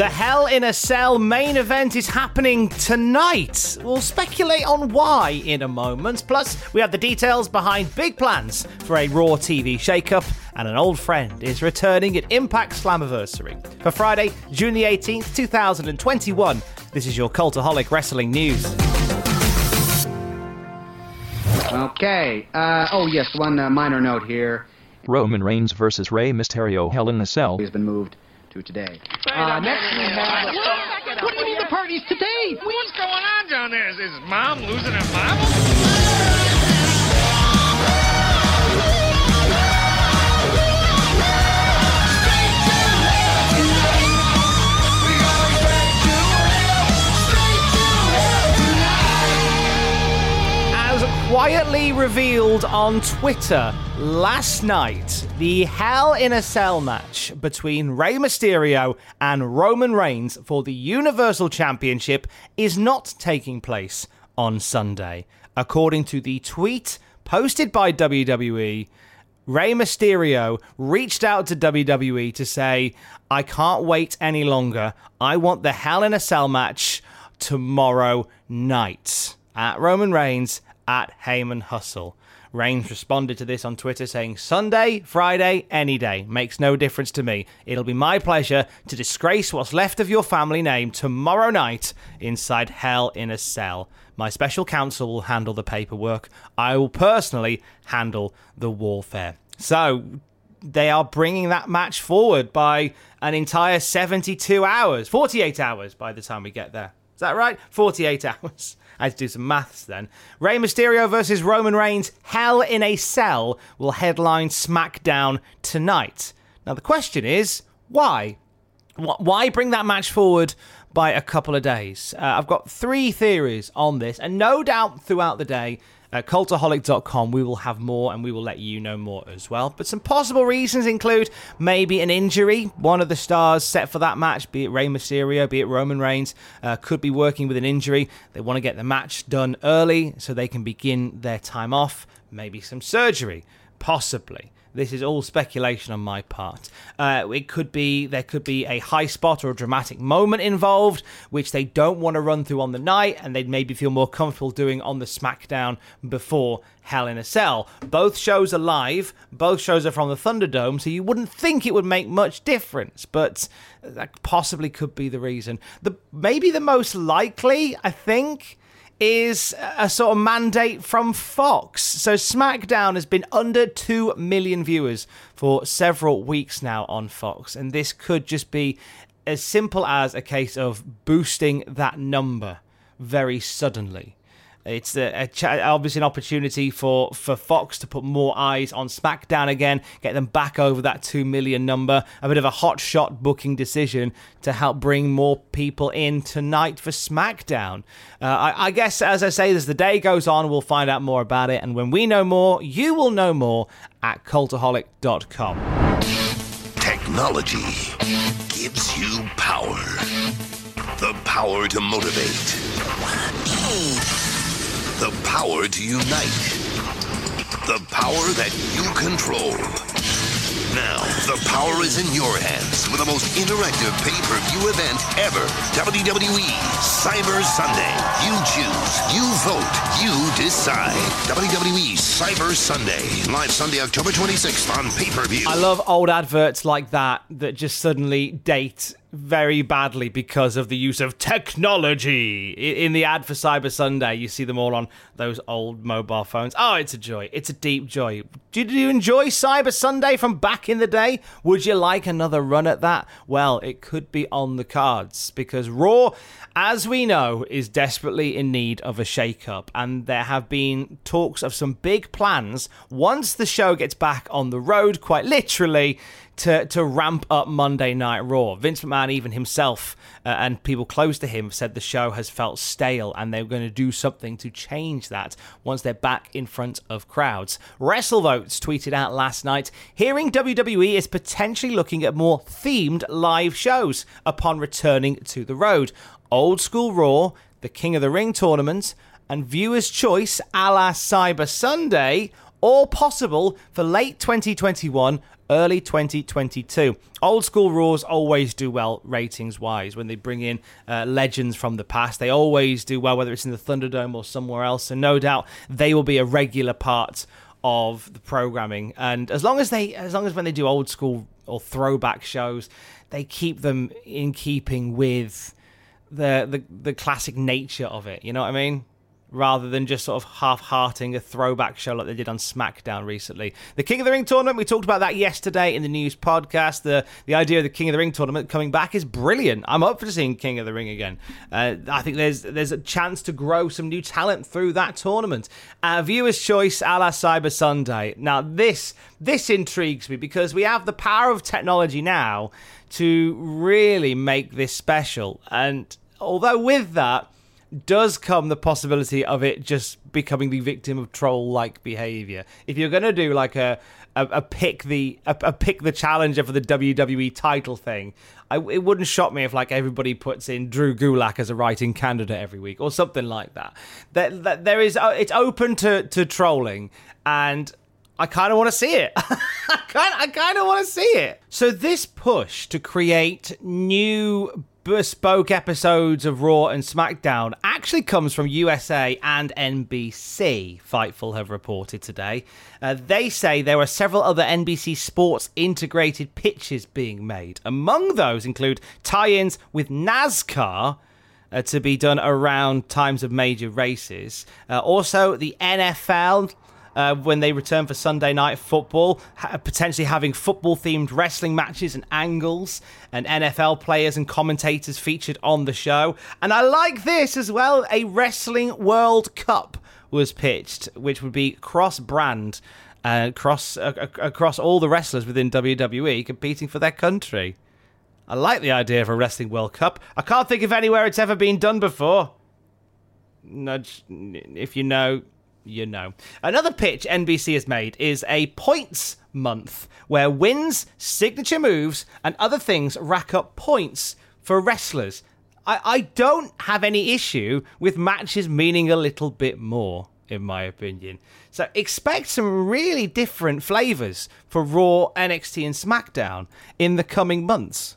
The Hell in a Cell main event is happening tonight. We'll speculate on why in a moment. Plus, we have the details behind big plans for a Raw TV shakeup, and an old friend is returning at Impact Slammiversary. For Friday, June the 18th, 2021, this is your Cultaholic Wrestling News. Okay. Uh, oh, yes, one uh, minor note here. Roman Reigns versus Rey Mysterio Hell in a Cell. He's been moved to today. Uh, next we have. What do you mean the party's today? What's going on down there? Is, is mom losing her marbles? Quietly revealed on Twitter last night, the Hell in a Cell match between Rey Mysterio and Roman Reigns for the Universal Championship is not taking place on Sunday. According to the tweet posted by WWE, Rey Mysterio reached out to WWE to say, I can't wait any longer. I want the Hell in a Cell match tomorrow night at Roman Reigns at Heyman Hustle. Reigns responded to this on Twitter saying, Sunday, Friday, any day. Makes no difference to me. It'll be my pleasure to disgrace what's left of your family name tomorrow night inside Hell in a Cell. My special counsel will handle the paperwork. I will personally handle the warfare. So, they are bringing that match forward by an entire 72 hours, 48 hours by the time we get there. Is that right? 48 hours. I had to do some maths then. Rey Mysterio versus Roman Reigns, Hell in a Cell, will headline SmackDown tonight. Now, the question is, why? Why bring that match forward by a couple of days? Uh, I've got three theories on this, and no doubt throughout the day, at cultaholic.com, we will have more and we will let you know more as well. But some possible reasons include maybe an injury. One of the stars set for that match, be it Rey Mysterio, be it Roman Reigns, uh, could be working with an injury. They want to get the match done early so they can begin their time off. Maybe some surgery, possibly. This is all speculation on my part. Uh, it could be there could be a high spot or a dramatic moment involved, which they don't want to run through on the night, and they'd maybe feel more comfortable doing on the SmackDown before Hell in a Cell. Both shows are live. Both shows are from the Thunderdome, so you wouldn't think it would make much difference, but that possibly could be the reason. The maybe the most likely, I think is a sort of mandate from Fox. So SmackDown has been under 2 million viewers for several weeks now on Fox, and this could just be as simple as a case of boosting that number very suddenly. It's a, a ch- obviously an opportunity for, for Fox to put more eyes on SmackDown again, get them back over that 2 million number. A bit of a hot shot booking decision to help bring more people in tonight for SmackDown. Uh, I, I guess, as I say, as the day goes on, we'll find out more about it. And when we know more, you will know more at cultaholic.com. Technology gives you power. The power to motivate. The power to unite. The power that you control. Now, the power is in your hands with the most interactive pay-per-view event ever. WWE Cyber Sunday. You choose, you vote, you decide. WWE Cyber Sunday. Live Sunday, October 26th on pay-per-view. I love old adverts like that that just suddenly date very badly because of the use of technology. In the ad for Cyber Sunday, you see them all on those old mobile phones. Oh, it's a joy. It's a deep joy. Did you enjoy Cyber Sunday from back in the day? Would you like another run at that? Well, it could be on the cards because Raw, as we know, is desperately in need of a shake-up, and there have been talks of some big plans once the show gets back on the road, quite literally, to, to ramp up Monday Night Raw. Vince McMahon, even himself, uh, and people close to him, said the show has felt stale and they're going to do something to change that once they're back in front of crowds. WrestleVotes tweeted out last night hearing WWE is potentially looking at more themed live shows upon returning to the road. Old School Raw, the King of the Ring tournament, and Viewer's Choice a la Cyber Sunday, all possible for late 2021 early 2022. Old school Raws always do well ratings wise when they bring in uh, legends from the past. They always do well, whether it's in the Thunderdome or somewhere else. And no doubt they will be a regular part of the programming. And as long as they, as long as when they do old school or throwback shows, they keep them in keeping with the the, the classic nature of it. You know what I mean? Rather than just sort of half-hearting a throwback show like they did on SmackDown recently. The King of the Ring tournament, we talked about that yesterday in the news podcast. The the idea of the King of the Ring tournament coming back is brilliant. I'm up for seeing King of the Ring again. Uh, I think there's there's a chance to grow some new talent through that tournament. Uh, viewers' choice a la Cyber Sunday. Now this this intrigues me because we have the power of technology now to really make this special. And although with that does come the possibility of it just becoming the victim of troll like behavior. If you're going to do like a, a, a pick the a, a, pick the challenger for the WWE title thing, I, it wouldn't shock me if like everybody puts in Drew Gulak as a writing candidate every week or something like that. That, that there is uh, it's open to to trolling and I kind of want to see it. I kind I kind of want to see it. So this push to create new bespoke episodes of Raw and SmackDown actually comes from USA and NBC, Fightful have reported today. Uh, they say there are several other NBC sports integrated pitches being made. Among those include tie ins with NASCAR. Uh, to be done around times of major races. Uh, also, the NFL uh, when they return for Sunday night football, ha- potentially having football themed wrestling matches and angles, and NFL players and commentators featured on the show. And I like this as well a Wrestling World Cup was pitched, which would be cross brand. Uh, across uh, across all the wrestlers within WWE competing for their country. I like the idea of a wrestling World Cup. I can't think of anywhere it's ever been done before. Nudge, if you know, you know. Another pitch NBC has made is a points month where wins, signature moves, and other things rack up points for wrestlers. I, I don't have any issue with matches meaning a little bit more, in my opinion. So expect some really different flavors for Raw, NXT, and SmackDown in the coming months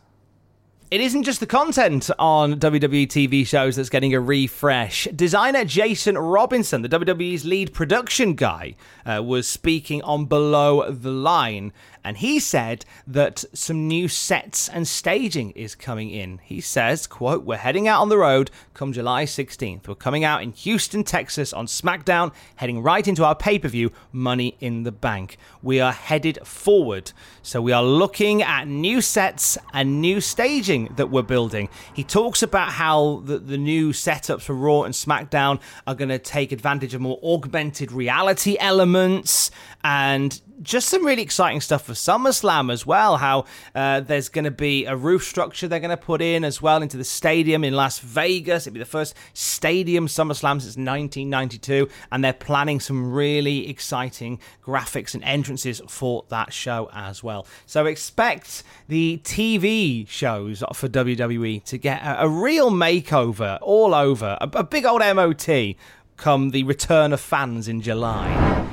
it isn't just the content on WWE TV shows that's getting a refresh. Designer Jason Robinson, the WWE's lead production guy, uh, was speaking on Below the Line, and he said that some new sets and staging is coming in. He says, quote, We're heading out on the road come July 16th. We're coming out in Houston, Texas on SmackDown, heading right into our pay-per-view, Money in the Bank. We are headed forward. So we are looking at new sets and new staging that we're building. He talks about how the, the new setups for Raw and SmackDown are going to take advantage of more augmented reality elements and just some really exciting stuff for SummerSlam as well. How uh, there's going to be a roof structure they're going to put in as well into the stadium in Las Vegas. It'll be the first stadium SummerSlam since 1992, and they're planning some really exciting graphics and entrances for that show as well. So expect the TV shows for WWE to get a, a real makeover all over, a, a big old MOT come the return of fans in July.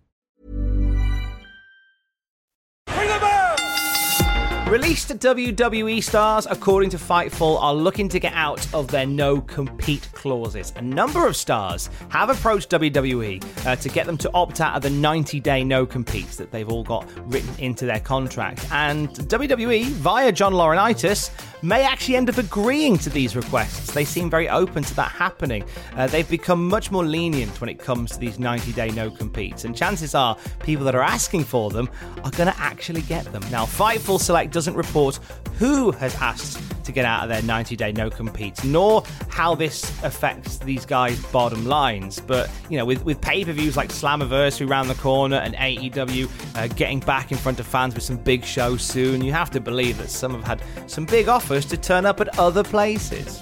Released WWE stars, according to Fightful, are looking to get out of their no compete clauses. A number of stars have approached WWE uh, to get them to opt out of the 90 day no competes that they've all got written into their contract. And WWE, via John Laurinaitis, may actually end up agreeing to these requests. They seem very open to that happening. Uh, they've become much more lenient when it comes to these 90 day no competes, and chances are people that are asking for them are going to actually get them. Now, Fightful Select doesn't report who has asked to get out of their 90 day no compete, nor how this affects these guys' bottom lines. But, you know, with, with pay per views like Slammiversary around the corner and AEW uh, getting back in front of fans with some big shows soon, you have to believe that some have had some big offers to turn up at other places.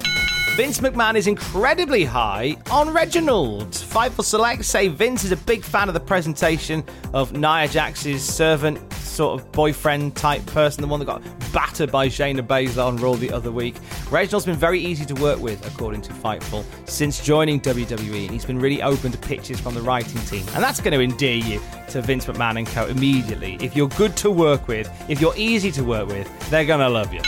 Vince McMahon is incredibly high on Reginald. Fightful Select say Vince is a big fan of the presentation of Nia Jax's servant, sort of boyfriend type person, the one that got battered by Shayna Baszler on Raw the other week. Reginald's been very easy to work with, according to Fightful, since joining WWE, and he's been really open to pitches from the writing team. And that's going to endear you to Vince McMahon and co immediately. If you're good to work with, if you're easy to work with, they're going to love you.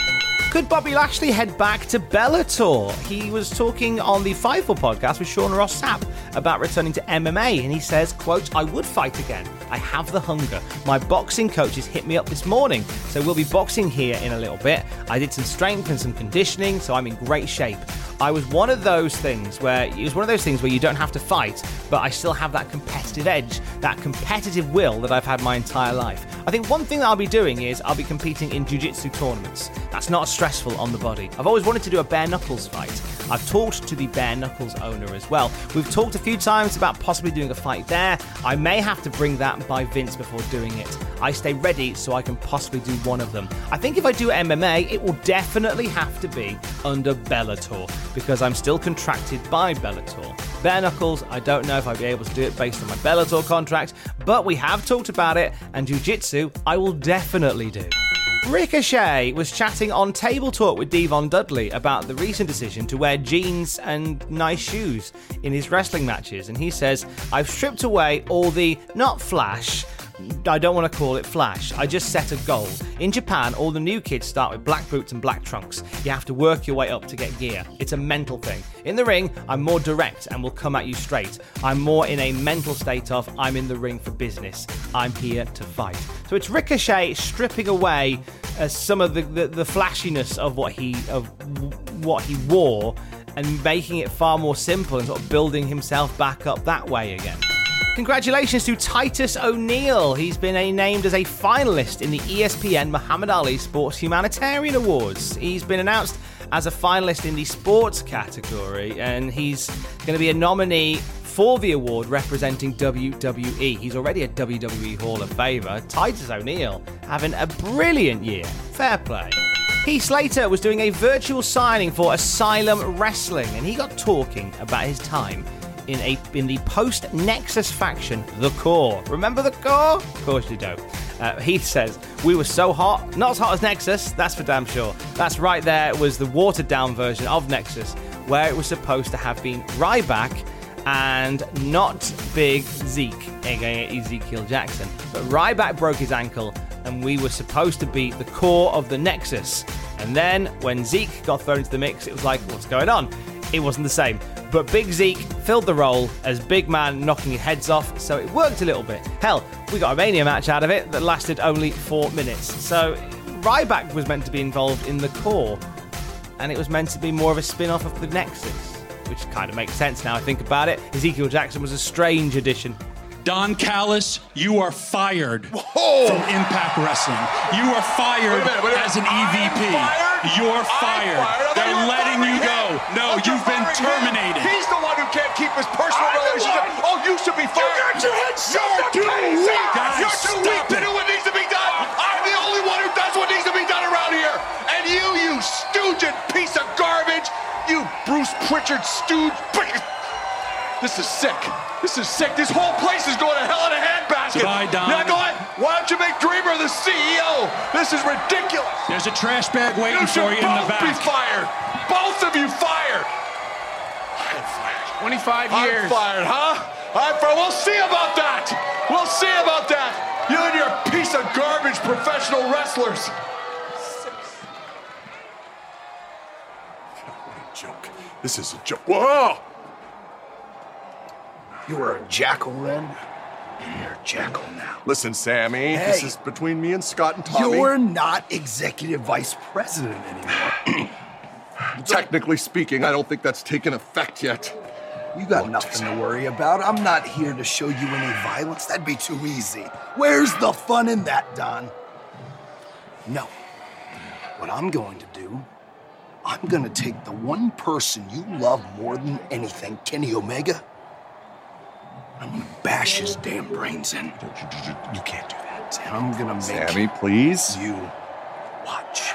Could Bobby Lashley head back to Bellator? He was talking on the Fightful podcast with Sean Ross Sapp about returning to MMA, and he says, quote, I would fight again. I have the hunger. My boxing coaches hit me up this morning, so we'll be boxing here in a little bit. I did some strength and some conditioning, so I'm in great shape. I was one of those things where it was one of those things where you don't have to fight, but I still have that competitive edge, that competitive will that I've had my entire life. I think one thing that I'll be doing is I'll be competing in jiu-jitsu tournaments. That's not stressful on the body. I've always wanted to do a bare knuckles fight. I've talked to the bare knuckles owner as well. We've talked a few times about possibly doing a fight there. I may have to bring that by Vince before doing it. I stay ready so I can possibly do one of them. I think if I do MMA, it will definitely have to be under Bellator because I'm still contracted by Bellator. Bare knuckles, I don't know if I'll be able to do it based on my Bellator contract, but we have talked about it, and Jiu Jitsu, I will definitely do. Ricochet was chatting on Table Talk with D-Von Dudley about the recent decision to wear jeans and nice shoes in his wrestling matches, and he says, I've stripped away all the not flash. I don't want to call it flash. I just set a goal. In Japan, all the new kids start with black boots and black trunks. You have to work your way up to get gear. It's a mental thing. In the ring, I'm more direct and will come at you straight. I'm more in a mental state of I'm in the ring for business. I'm here to fight. So it's Ricochet stripping away uh, some of the, the, the flashiness of what he of what he wore and making it far more simple and sort of building himself back up that way again. Congratulations to Titus O'Neil. He's been a, named as a finalist in the ESPN Muhammad Ali Sports Humanitarian Awards. He's been announced as a finalist in the sports category, and he's going to be a nominee for the award representing WWE. He's already a WWE Hall of Famer. Titus O'Neil having a brilliant year. Fair play. Heath Slater was doing a virtual signing for Asylum Wrestling, and he got talking about his time in a in the post Nexus faction, the Core. Remember the Core? Of course you do. Uh, Heath says, We were so hot, not as hot as Nexus, that's for damn sure. That's right there was the watered down version of Nexus, where it was supposed to have been Ryback and not Big Zeke, aka Ezekiel Jackson. But Ryback broke his ankle, and we were supposed to be the core of the Nexus. And then when Zeke got thrown into the mix, it was like, what's going on? It wasn't the same. But Big Zeke filled the role as big man knocking heads off, so it worked a little bit. Hell, we got a Mania match out of it that lasted only four minutes. So Ryback was meant to be involved in the core, and it was meant to be more of a spin off of the Nexus, which kind of makes sense now I think about it. Ezekiel Jackson was a strange addition. Don Callis, you are fired from Impact Wrestling. You are fired as an EVP. You're fired. They're letting you go. No, you've been terminated. Can't keep his personal relationship. Oh, you should be fired. You got your head You're too weak. Guys, You're too stop weak to do what needs to be done. I'm the only one who does what needs to be done around here. And you, you stooge piece of garbage. You Bruce Pritchard stooge. This is sick. This is sick. This whole place is going to hell in a handbasket. Goodbye, Don. Now go ahead. Why don't you make Dreamer the CEO? This is ridiculous. There's a trash bag waiting You for you in the back. both be back. fired. Both of you fired. 25 I'm years. fired, huh? I'm fired. We'll see about that. We'll see about that. You and your piece of garbage professional wrestlers. What a joke. This is a joke. Whoa! You were a jackal then, and you're a jackal now. Listen, Sami, this is between me and Scott and Tommy. You're not executive vice president anymore. Technically speaking, I don't think that's taken effect yet. You got nothing to worry about. I'm not here to show you any violence. That'd be too easy. Where's the fun in that, Don? No. What I'm going to do, I'm going to take the one person you love more than anything, Kenny Omega. I'm going to bash his damn brains in. You can't do that. And I'm going to make Sami, please. you watch.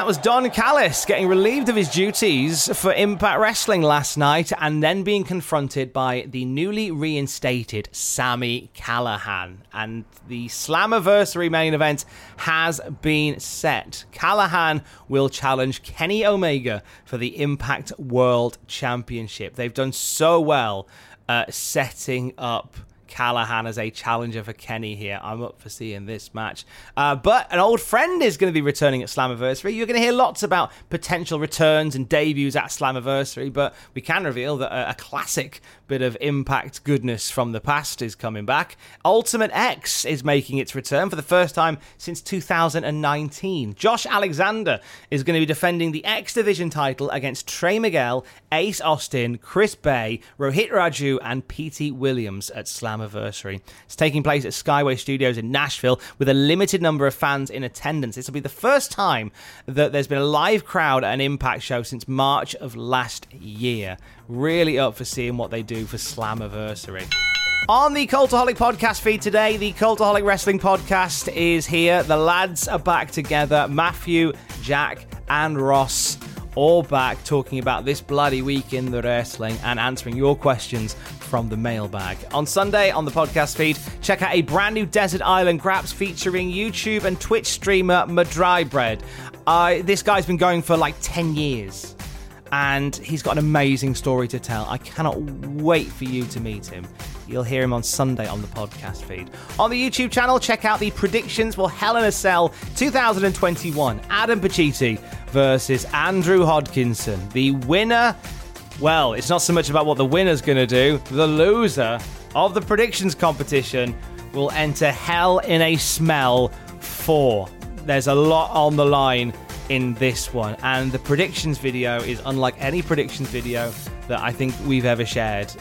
That was Don Callis getting relieved of his duties for Impact Wrestling last night and then being confronted by the newly reinstated Sami Callihan. And the Slammiversary main event has been set. Callahan will challenge Kenny Omega for the Impact World Championship. They've done so well uh, setting up Callihan as a challenger for Kenny here. I'm up for seeing this match. Uh, but an old friend is going to be returning at Slammiversary. You're going to hear lots about potential returns and debuts at Slammiversary, but we can reveal that a, a classic bit of impact goodness from the past is coming back. Ultimate X is making its return for the first time since 2019. Josh Alexander is going to be defending the X Division title against Trey Miguel, Ace Austin, Chris Bey, Rohit Raju, and Petey Williams at Slammiversary. It's taking place at Skyway Studios in Nashville with a limited number of fans in attendance. This will be the first time that there's been a live crowd at an Impact show since March of last year. Really up for seeing what they do for Slammiversary. On the Cultaholic podcast feed today, the Cultaholic Wrestling podcast is here. The lads are back together. Matthew, Jack, and Ross all back talking about this bloody week in the wrestling and answering your questions from the mailbag. On Sunday on the podcast feed, check out a brand new Desert Island Graps featuring YouTube and Twitch streamer Madry Bread. Uh, this guy's been going for like 10 years and he's got an amazing story to tell. I cannot wait for you to meet him. You'll hear him on Sunday on the podcast feed. On the YouTube channel, check out the predictions for Hell in a Cell 2021. Adam Pacitti versus Andrew Hodkinson. The winner, well, it's not so much about what the winner's going to do. The loser of the predictions competition will enter Hell in a Smell 4. There's a lot on the line in this one. And the predictions video is unlike any predictions video that I think we've ever shared,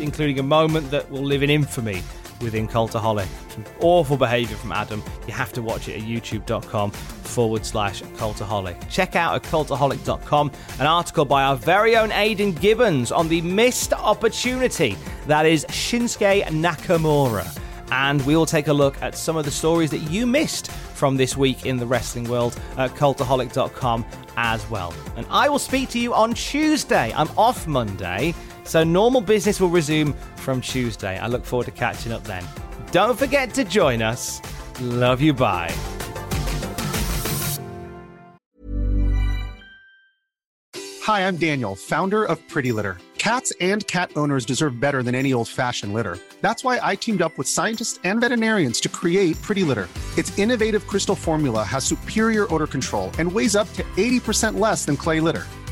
including a moment that will live in infamy within Cultaholic. Some awful behavior from Adam. You have to watch it at youtube.com forward slash Cultaholic. Check out at cultaholic.com an article by our very own Aidan Gibbons on the missed opportunity that is Shinsuke Nakamura and we will take a look at some of the stories that you missed from this week in the wrestling world at cultaholic.com as well. And I will speak to you on Tuesday. I'm off Monday, so normal business will resume from Tuesday. I look forward to catching up then. Don't forget to join us. Love you. Bye. Hi, I'm Daniel, founder of Pretty Litter. Cats and cat owners deserve better than any old fashioned litter. That's why I teamed up with scientists and veterinarians to create Pretty Litter. Its innovative crystal formula has superior odor control and weighs up to 80% less than clay litter.